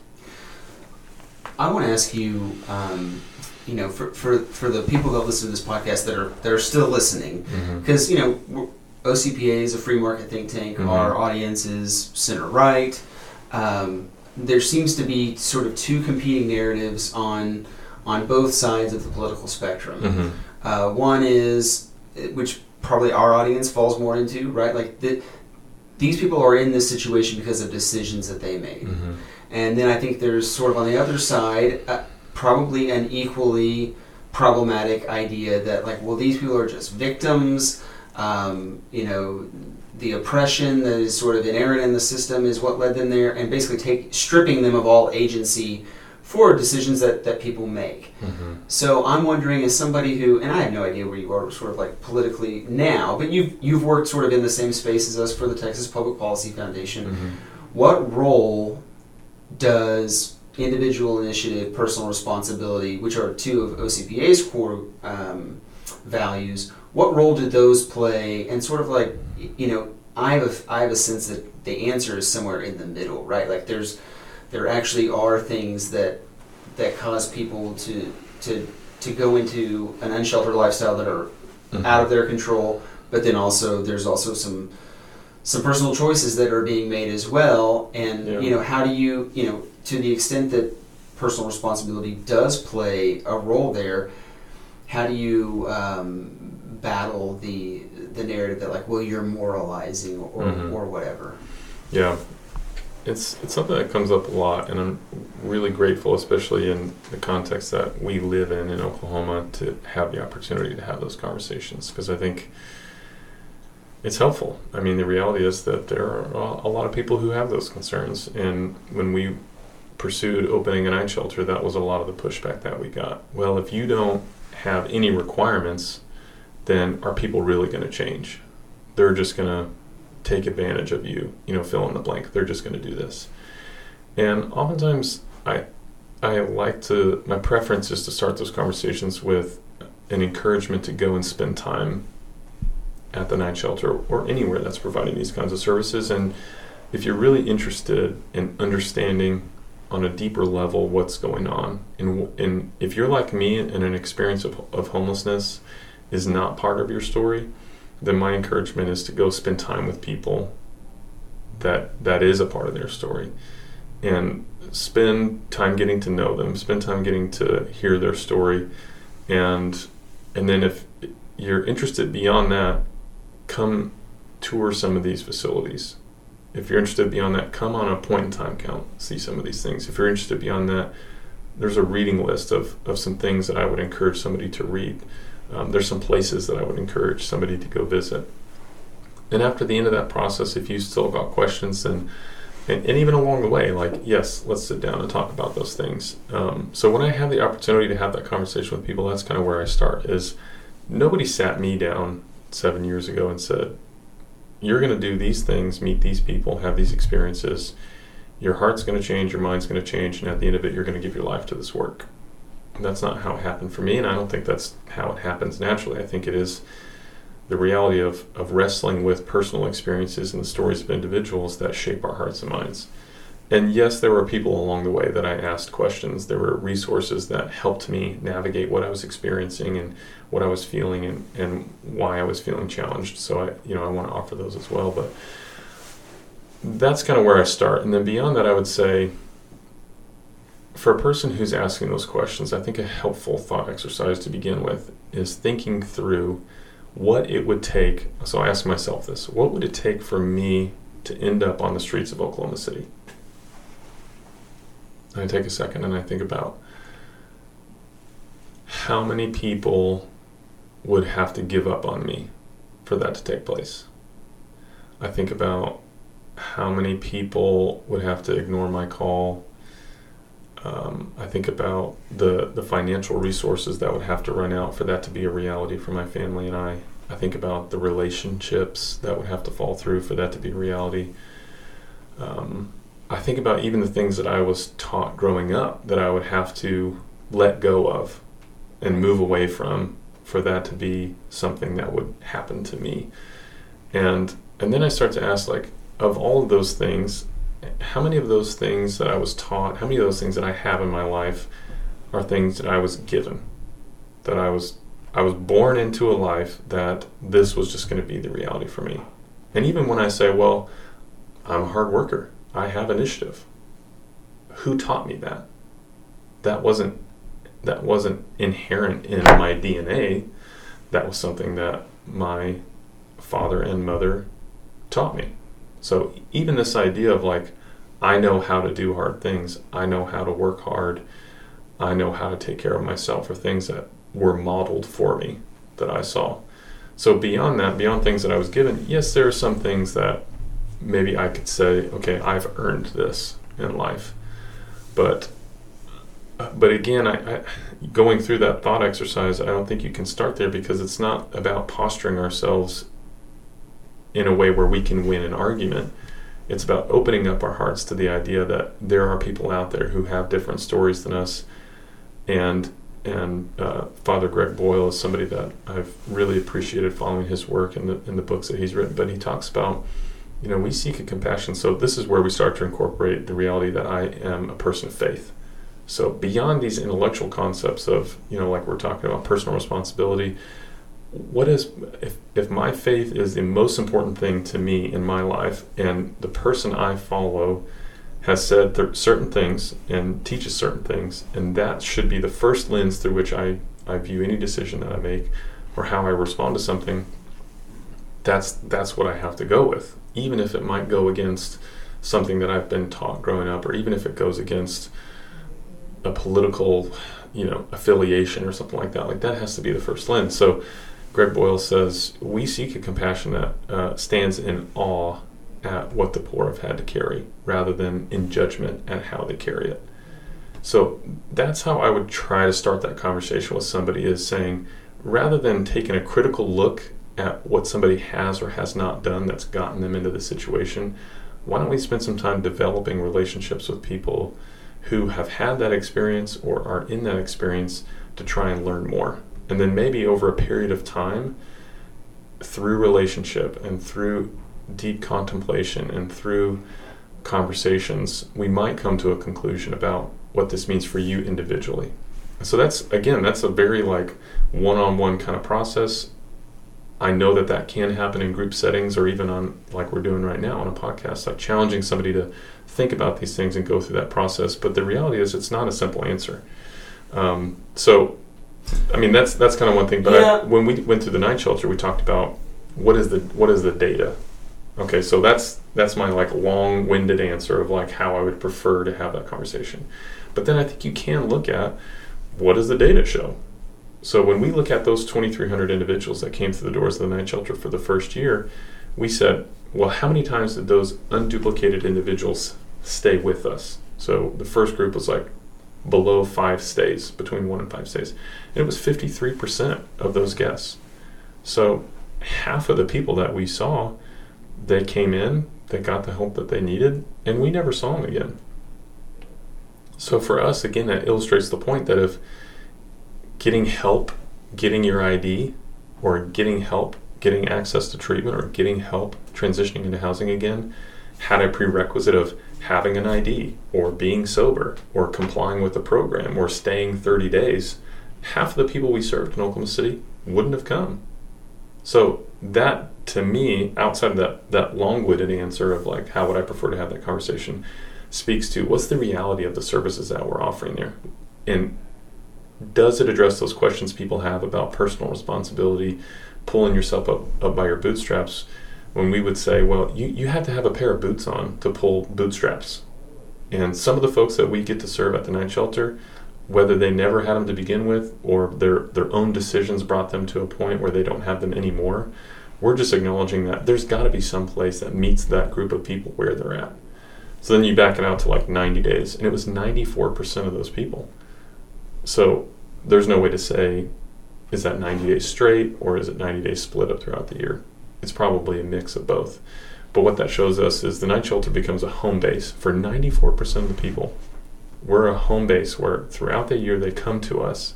I want to ask you, um, you know, for, for, for the people that listen to this podcast that are that are still listening, because mm-hmm. you know, OCPA is a free market think tank. Mm-hmm. Our audience is center right. Um, there seems to be sort of two competing narratives on on both sides of the political spectrum. Mm-hmm. Uh, one is, which probably our audience falls more into, right? Like the, these people are in this situation because of decisions that they made. Mm-hmm. And then I think there's sort of on the other side, uh, probably an equally problematic idea that like, well, these people are just victims. Um, you know, the oppression that is sort of inherent in the system is what led them there, and basically take stripping them of all agency for decisions that, that people make. Mm-hmm. So I'm wondering, as somebody who, and I have no idea where you are, sort of like politically now, but you've you've worked sort of in the same space as us for the Texas Public Policy Foundation. Mm-hmm. What role does individual initiative, personal responsibility, which are two of OCPA's core um, values, what role did those play? And sort of like, you know, I have a, I have a sense that the answer is somewhere in the middle, right? Like there's there actually are things that that cause people to to to go into an unsheltered lifestyle that are mm-hmm. out of their control, but then also there's also some some personal choices that are being made as well. And yeah. you know, how do you you know to the extent that personal responsibility does play a role there, how do you um, battle the the narrative that like well you're moralizing or mm-hmm. or whatever yeah it's it's something that comes up a lot and i'm really grateful especially in the context that we live in in oklahoma to have the opportunity to have those conversations because i think it's helpful i mean the reality is that there are a lot of people who have those concerns and when we pursued opening an night shelter that was a lot of the pushback that we got well if you don't have any requirements then are people really going to change? They're just going to take advantage of you, you know, fill in the blank. They're just going to do this. And oftentimes, I, I like to, my preference is to start those conversations with an encouragement to go and spend time at the night shelter or anywhere that's providing these kinds of services. And if you're really interested in understanding on a deeper level what's going on, and, and if you're like me and an experience of, of homelessness is not part of your story, then my encouragement is to go spend time with people that that is a part of their story. And spend time getting to know them spend time getting to hear their story. And and then if you're interested beyond that come tour some of these facilities. If you're interested beyond that come on a point in time count see some of these things. If you're interested beyond that there's a reading list of, of some things that i would encourage somebody to read um, there's some places that i would encourage somebody to go visit and after the end of that process if you still got questions then and, and even along the way, like, yes, let's sit down and talk about those things. Um, so when I have the opportunity to have that conversation with people, that's kind of where I start. Is nobody sat me down seven years ago and said, "You're going to do these things, meet these people, have these experiences. Your heart's going to change, your mind's going to change, and at the end of it, you're going to give your life to this work." That's not how it happened for me, and I don't think that's how it happens naturally. I think it is the reality of, of wrestling with personal experiences and the stories of individuals that shape our hearts and minds. And yes, there were people along the way that I asked questions. There were resources that helped me navigate what I was experiencing and what I was feeling and, and why I was feeling challenged. So I you know I want to offer those as well. But that's kind of where I start. And then beyond that I would say for a person who's asking those questions, I think a helpful thought exercise to begin with is thinking through what it would take. So I asked myself this what would it take for me to end up on the streets of Oklahoma City? I take a second and I think about how many people would have to give up on me for that to take place. I think about how many people would have to ignore my call. Um, I think about the the financial resources that would have to run out for that to be a reality for my family and I. I think about the relationships that would have to fall through for that to be reality. Um, I think about even the things that I was taught growing up that I would have to let go of and move away from for that to be something that would happen to me. And and then I start to ask like of all of those things, how many of those things that I was taught, how many of those things that I have in my life are things that I was given, that I was I was born into a life that this was just going to be the reality for me. And even when I say, well, I'm a hard worker, I have initiative. Who taught me that? That wasn't that wasn't inherent in my DNA. That was something that my father and mother taught me. So even this idea of like I know how to do hard things, I know how to work hard, I know how to take care of myself are things that were modeled for me that I saw. So beyond that, beyond things that I was given, yes, there are some things that maybe I could say, okay, I've earned this in life. But but again, I, I, going through that thought exercise, I don't think you can start there because it's not about posturing ourselves in a way where we can win an argument. It's about opening up our hearts to the idea that there are people out there who have different stories than us, and and uh, Father Greg Boyle is somebody that I've really appreciated following his work and the in the books that he's written. But he talks about, you know, we seek a compassion. So this is where we start to incorporate the reality that I am a person of faith. So beyond these intellectual concepts of, you know, like we're talking about personal responsibility, what is if if my faith is the most important thing to me in my life, and the person I follow has said th- certain things and teaches certain things, and that should be the first lens through which I, I view any decision that I make or how I respond to something. That's that's what I have to go with, even if it might go against something that I've been taught growing up, or even if it goes against a political, you know, affiliation or something like that. Like that has to be the first lens. So, Greg Boyle says we seek a compassion that uh, stands in awe at what the poor have had to carry rather than in judgment at how they carry it. So that's how I would try to start that conversation with somebody is saying, rather than taking a critical look at what somebody has or has not done that's gotten them into the situation, why don't we spend some time developing relationships with people who have had that experience or are in that experience to try and learn more? And then maybe over a period of time, through relationship and through deep contemplation and through conversations, we might come to a conclusion about what this means for you individually. So that's again, that's a very like one-on-one kind of process. I know that that can happen in group settings or even on like we're doing right now on a podcast, like challenging somebody to think about these things and go through that process. But the reality is, it's not a simple answer. Um, so, I mean, that's that's kind of one thing. But Yeah. I, when we went through the night shelter, we talked about what is the what is the data. Okay, so that's that's my like long-winded answer of like how I would prefer to have that conversation. But then I think you can look at what does the data show. So when we look at those 2,300 individuals that came through the doors of the night shelter for the first year, we said, well, how many times did those unduplicated individuals stay with us? So the first group was like below five stays, between one and five stays. And it was 53% of those guests. So half of the people that we saw, they came in, they got the help that they needed, and we never saw them again. So for us, again, that illustrates the point that if getting help, getting your ID, or getting help, getting access to treatment, or getting help transitioning into housing again had a prerequisite of having an ID, or being sober, or complying with the program, or staying 30 days, half of the people we served in Oklahoma City wouldn't have come. So that to me, outside of that that long-winded answer of like how would I prefer to have that conversation, speaks to what's the reality of the services that we're offering there, and does it address those questions people have about personal responsibility, pulling yourself up, up by your bootstraps? When we would say, well, you, you have to have a pair of boots on to pull bootstraps. And some of the folks that we get to serve at the night shelter, whether they never had them to begin with or their, their own decisions brought them to a point where they don't have them anymore, we're just acknowledging that there's got to be some place that meets that group of people where they're at. So then you back it out to like 90 days, and it was 94% of those people. So there's no way to say, is that 90 days straight or is it 90 days split up throughout the year? It's probably a mix of both. But what that shows us is the night shelter becomes a home base for 94% of the people. We're a home base where throughout the year they come to us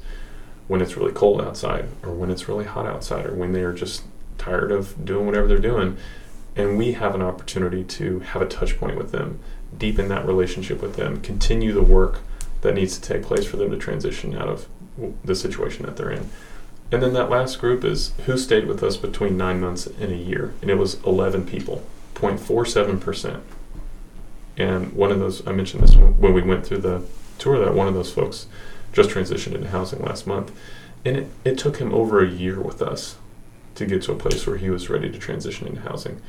when it's really cold outside or when it's really hot outside or when they are just tired of doing whatever they're doing. And we have an opportunity to have a touch point with them, deepen that relationship with them, continue the work that needs to take place for them to transition out of the situation that they're in. And then that last group is who stayed with us between nine months and a year, and it was 11 people, 0.47%. And one of those, I mentioned this when when we went through the tour, that one of those folks just transitioned into housing last month. And it, it took him over a year with us to get to a place where he was ready to transition into housing.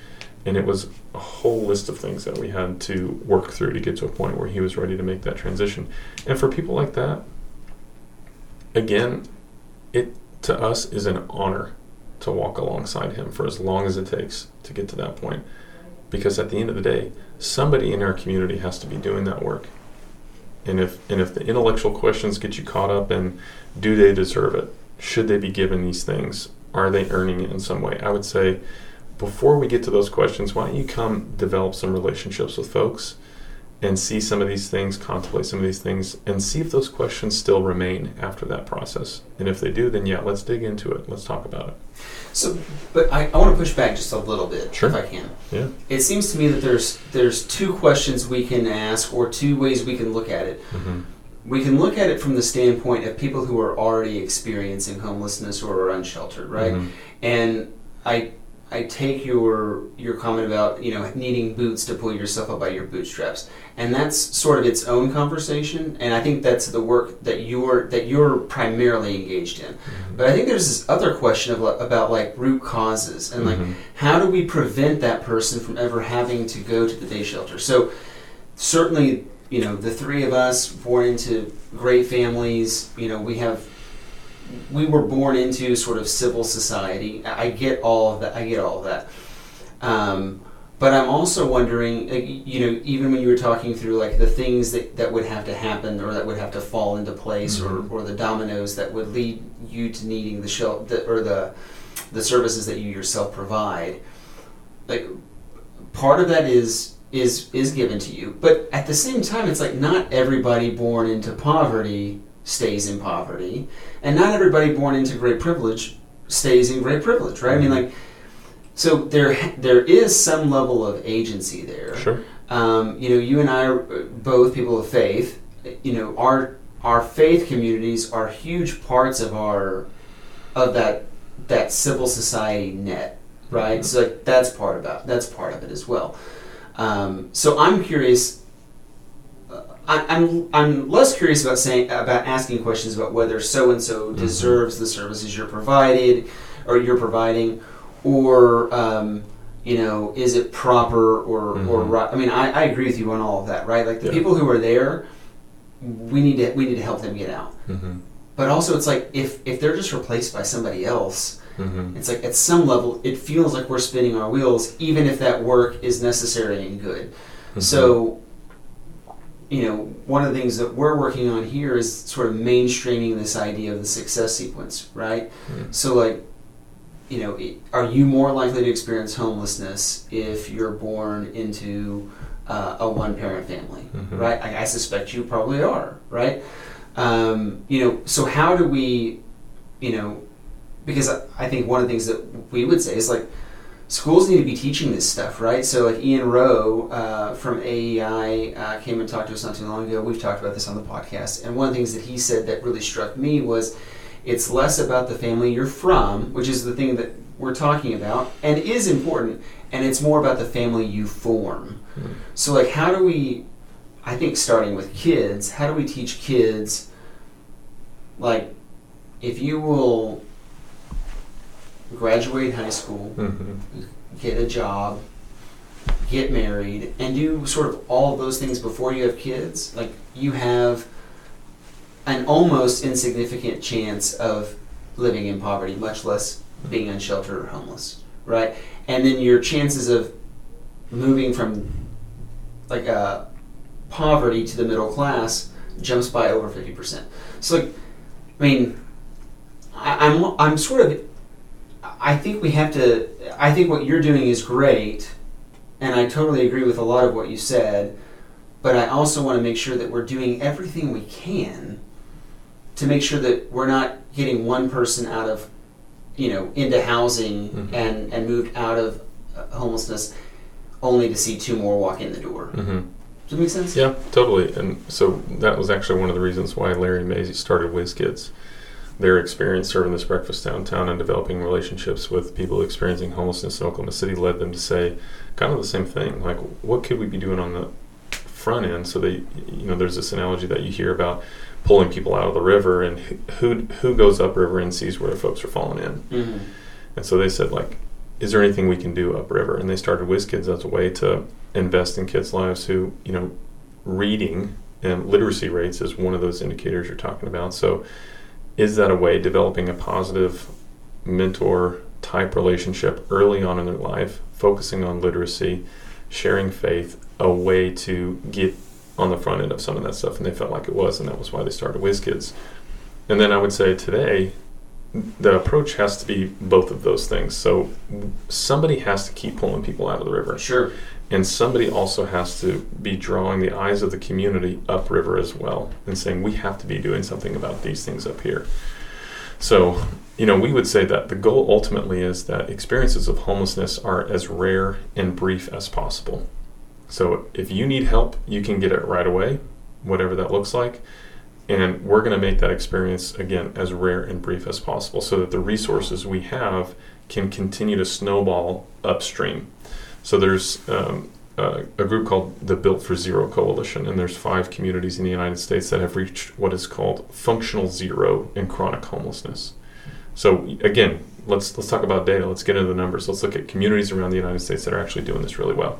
And it was a whole list of things that we had to work through to get to a point where he was ready to make that transition. And for people like that, again, it to us is an honor to walk alongside him for as long as it takes to get to that point. Because at the end of the day, somebody in our community has to be doing that work. And if and if the intellectual questions get you caught up in do they deserve it? Should they be given these things? Are they earning it in some way? I would say before we get to those questions, why don't you come develop some relationships with folks and see some of these things, contemplate some of these things, and see if those questions still remain after that process. And if they do, then yeah, let's dig into it. Let's talk about it. So, but I, I want to push back just a little bit, Sure. if I can. Yeah. It seems to me that there's there's two questions we can ask, or two ways we can look at it. Mm-hmm. We can look at it from the standpoint of people who are already experiencing homelessness or are unsheltered, right? Mhm. And I I take your your comment about you know needing boots to pull yourself up by your bootstraps, and that's sort of its own conversation. And I think that's the work that you're that you're primarily engaged in. But I think there's this other question of, about like root causes and like Mhm. how do we prevent that person from ever having to go to the day shelter? So certainly, you know, the three of us born into great families, you know, we have we were born into sort of civil society. I get all of that. I get all of that. Um, but I'm also wondering, you know, even when you were talking through like the things that, that would have to happen or that would have to fall into place Mhm. or, or the dominoes that would lead you to needing the shel- the, or the the services that you yourself provide. Like part of that is is is given to you, but at the same time, it's like not everybody born into poverty stays in poverty, and not everybody born into great privilege stays in great privilege, right? I mean, like so there there is some level of agency there. Sure. Um, you know, you and I are both people of faith. You know, our our faith communities are huge parts of our of that that civil society net, right? So like, that's part about that's part of it as well. Um, so I'm curious. I'm I'm less curious about saying about asking questions about whether so and so deserves the services you're provided or you're providing, or um, you know, is it proper or or Mhm. right? I mean, I, I agree with you on all of that, right? Like the Yeah. people who are there, we need to we need to help them get out. Mm-hmm. But also, it's like if if they're just replaced by somebody else, Mm-hmm. it's like at some level it feels like we're spinning our wheels, even if that work is necessary and good. So, you know, one of the things that we're working on here is sort of mainstreaming this idea of the success sequence, right? Mm. So, like, you know, are you more likely to experience homelessness if you're born into uh, a one-parent family, Mhm. right? I, I suspect you probably are, right? Um, you know, so how do we, you know, because I, I think one of the things that we would say is like schools need to be teaching this stuff, right? So like Ian Rowe uh, from AEI uh, came and talked to us not too long ago. We've talked about this on the podcast, and one of the things that he said that really struck me was it's less about the family you're from, which is the thing that we're talking about, and is important, and it's more about the family you form. Mm. So like, how do we? I think starting with kids, how do we teach kids? Like, if you will graduate high school, Mm-hmm. get a job, get married, and do sort of all of those things before you have kids, like you have an almost insignificant chance of living in poverty, much less being unsheltered or homeless, right? And then your chances of moving from like uh, poverty to the middle class jumps by over fifty percent. So, like, I mean, I, I'm I'm sort of I think we have to. I think what you're doing is great, and I totally agree with a lot of what you said. But I also want to make sure that we're doing everything we can to make sure that we're not getting one person out of, you know, into housing Mhm. and and moved out of uh, homelessness, only to see two more walk in the door. Mm-hmm. Does that make sense? Yeah, totally. And so that was actually one of the reasons why Larry and Maisie started Whiz Kids. Their experience serving this breakfast downtown and developing relationships with people experiencing homelessness in Oklahoma City led them to say kind of the same thing. Like, what could we be doing on the front end? So they, you know, there's this analogy that you hear about pulling people out of the river, and who who goes upriver and sees where folks are falling in. Mm-hmm. And so they said, like, is there anything we can do upriver? And they started Whiz Kids as a way to invest in kids' lives who, you know, reading and literacy rates is one of those indicators you're talking about. So is that a way developing a positive mentor type relationship early on in their life, focusing on literacy, sharing faith, a way to get on the front end of some of that stuff? And they felt like it was, and that was why they started Whiz Kids. And then I would say today, the approach has to be both of those things. So somebody has to keep pulling people out of the river, Sure. And somebody also has to be drawing the eyes of the community upriver as well, and saying we have to be doing something about these things up here. So, you know, we would say that the goal ultimately is that experiences of homelessness are as rare and brief as possible. So, if you need help, you can get it right away, whatever that looks like. And we're going to make that experience, again, as rare and brief as possible so that the resources we have can continue to snowball upstream. So, there's um, uh, a group called the Built for Zero Coalition, and there's five communities in the United States that have reached what is called functional zero in chronic homelessness. So again, let's let's talk about data. Let's get into the numbers. Let's look at communities around the United States that are actually doing this really well.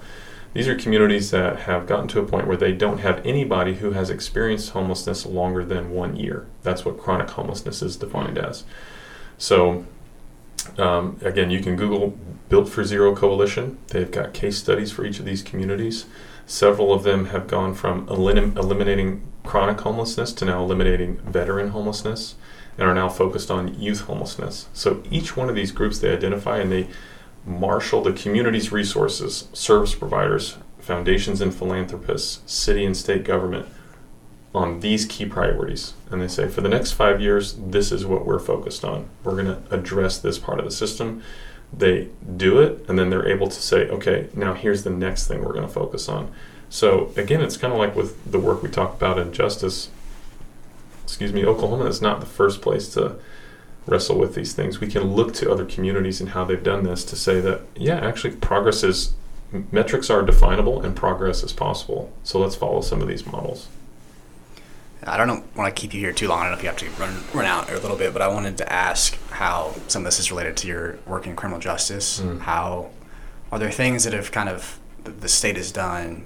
These are communities that have gotten to a point where they don't have anybody who has experienced homelessness longer than one year. That's what chronic homelessness is defined as. So um, again, you can Google Built for Zero Coalition. They've got case studies for each of these communities. Several of them have gone from elim- eliminating chronic homelessness to now eliminating veteran homelessness and are now focused on youth homelessness. So each one of these groups they identify and they marshal the community's resources, service providers, foundations and philanthropists, city and state government on these key priorities. And they say, for the next five years, this is what we're focused on. We're going to address this part of the system. They do it, and then they're able to say, okay, now here's the next thing we're going to focus on. So again, it's kind of like with the work we talked about in justice. Excuse me, Oklahoma is not the first place to wrestle with these things. We can look to other communities and how they've done this to say that yeah, actually progress is metrics are definable and progress is possible. So let's follow some of these models. I don't want to keep you here too long. I don't know if you have to run run out a little bit, but I wanted to ask how some of this is related to your work in criminal justice. Mm. How are there things that have kind of the, state has done?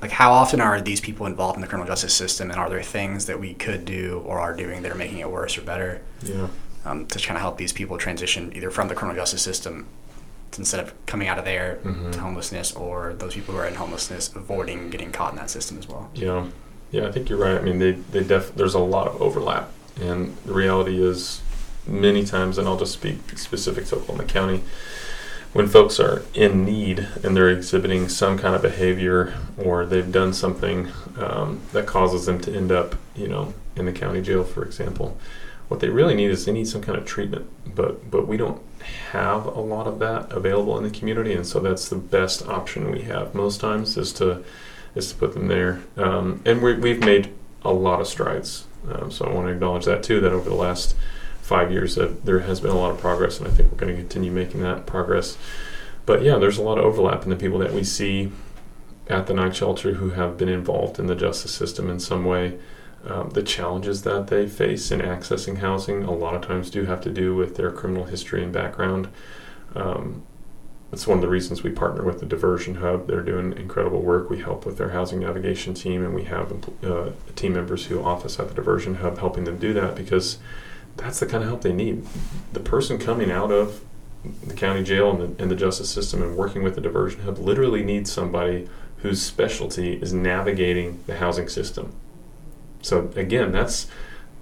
Like how often are these people involved in the criminal justice system, and are there things that we could do or are doing that are making it worse or better? Yeah. Um, to kind of help these people transition either from the criminal justice system instead of coming out of there Mhm. to homelessness, or those people who are in homelessness avoiding getting caught in that system as well. Yeah, yeah, I think you're right. I mean, they they def there's a lot of overlap, and the reality is, many times, and I'll just speak specific to Oklahoma County, when folks are in need and they're exhibiting some kind of behavior or they've done something um, that causes them to end up, you know, in the county jail, for example, what they really need is they need some kind of treatment. But but we don't have a lot of that available in the community, and so that's the best option we have most times is to is to put them there. Um, and we, we've made a lot of strides. Um, so I want to acknowledge that too. That over the last five years, that there has been a lot of progress, and I think we're going to continue making that progress. But yeah, there's a lot of overlap in the people that we see at the night shelter who have been involved in the justice system in some way. Um, the challenges that they face in accessing housing a lot of times do have to do with their criminal history and background. Um, it's one of the reasons we partner with the Diversion Hub. They're doing incredible work. We help with their housing navigation team, and we have uh, team members who office at the Diversion Hub helping them do that because that's the kind of help they need. The person coming out of the county jail and the, and the justice system and working with the Diversion Hub literally needs somebody whose specialty is navigating the housing system. So again, that's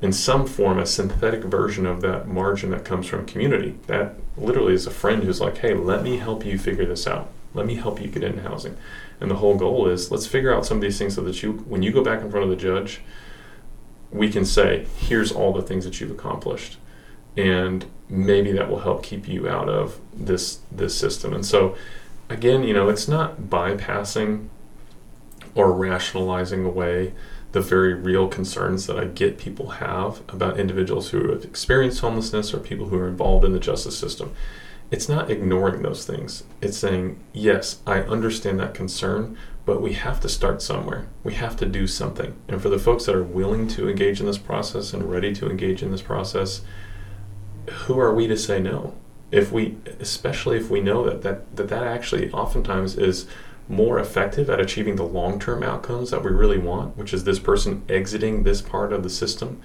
in some form a synthetic version of that margin that comes from community. That literally is a friend who's like, hey, let me help you figure this out. Let me help you get into housing. And the whole goal is let's figure out some of these things so that you, when you go back in front of the judge, we can say, here's all the things that you've accomplished. And maybe that will help keep you out of this this system. And so again, you know, it's not bypassing or rationalizing away the very real concerns that I get people have about individuals who have experienced homelessness or people who are involved in the justice system. It's not ignoring those things. It's saying, yes, I understand that concern, but we have to start somewhere. We have to do something. And for the folks that are willing to engage in this process and ready to engage in this process, who are we to say no? If we, especially if we know that that, that, that actually oftentimes is more effective at achieving the long term outcomes that we really want, which is this person exiting this part of the system,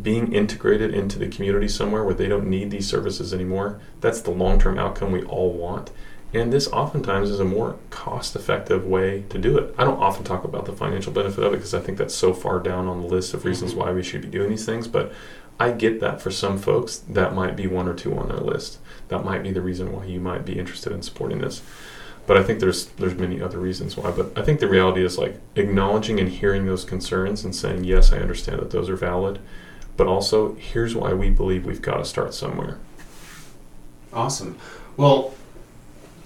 being integrated into the community somewhere where they don't need these services anymore. That's the long term outcome we all want. And this oftentimes is a more cost effective way to do it. I don't often talk about the financial benefit of it because I think that's so far down on the list of reasons mm-hmm. why we should be doing these things. But I get that for some folks, that might be one or two on their list. That might be the reason why you might be interested in supporting this but I think there's there's many other reasons why. But I think the reality is like acknowledging and hearing those concerns and saying yes, I understand that those are valid, but also here's why we believe we've got to start somewhere. Awesome. Well,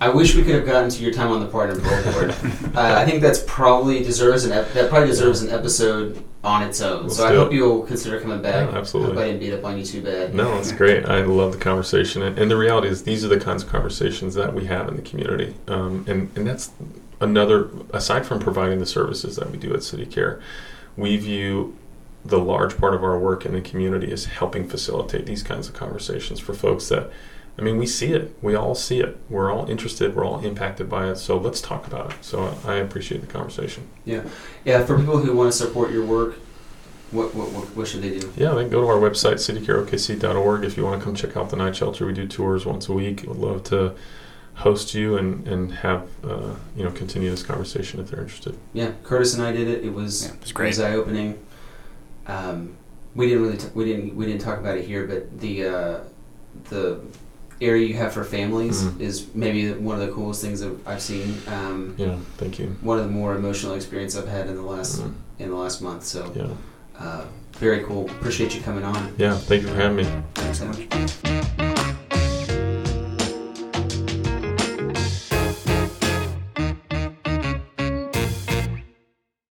I wish we could have gotten to your time on the Pardon and parole board. uh, I think that's probably deserves an ep- that probably deserves an episode on its own. Let's so I hope it. you'll consider coming back. Yeah, absolutely. I hope I didn't beat up on you too bad. No, it's great. I love the conversation, and, and the reality is these are the kinds of conversations that we have in the community, um, and and that's another aside from providing the services that we do at City Care, we view the large part of our work in the community is helping facilitate these kinds of conversations for folks that. I mean, we see it. We all see it. We're all interested. We're all impacted by it. So let's talk about it. So I appreciate the conversation. Yeah, yeah. For people who want to support your work, what what what, what should they do? Yeah, they can go to our website, citycareokc.org. If you want to come check out the night shelter, we do tours once a week. We would love to host you and, and have, uh, you know, continue this conversation if they're interested. Yeah, Curtis and I did it. It was Yeah, it was great. It was eye opening. Um, we didn't really t- we didn't we didn't talk about it here, but the uh, the area you have for families Mhm. is maybe one of the coolest things that I've seen. Um, Yeah, thank you. one of the more emotional experience I've had in the last Mm, in the last month. So yeah. uh, very cool. Appreciate you coming on. Yeah, thank you for having me. Thanks so much.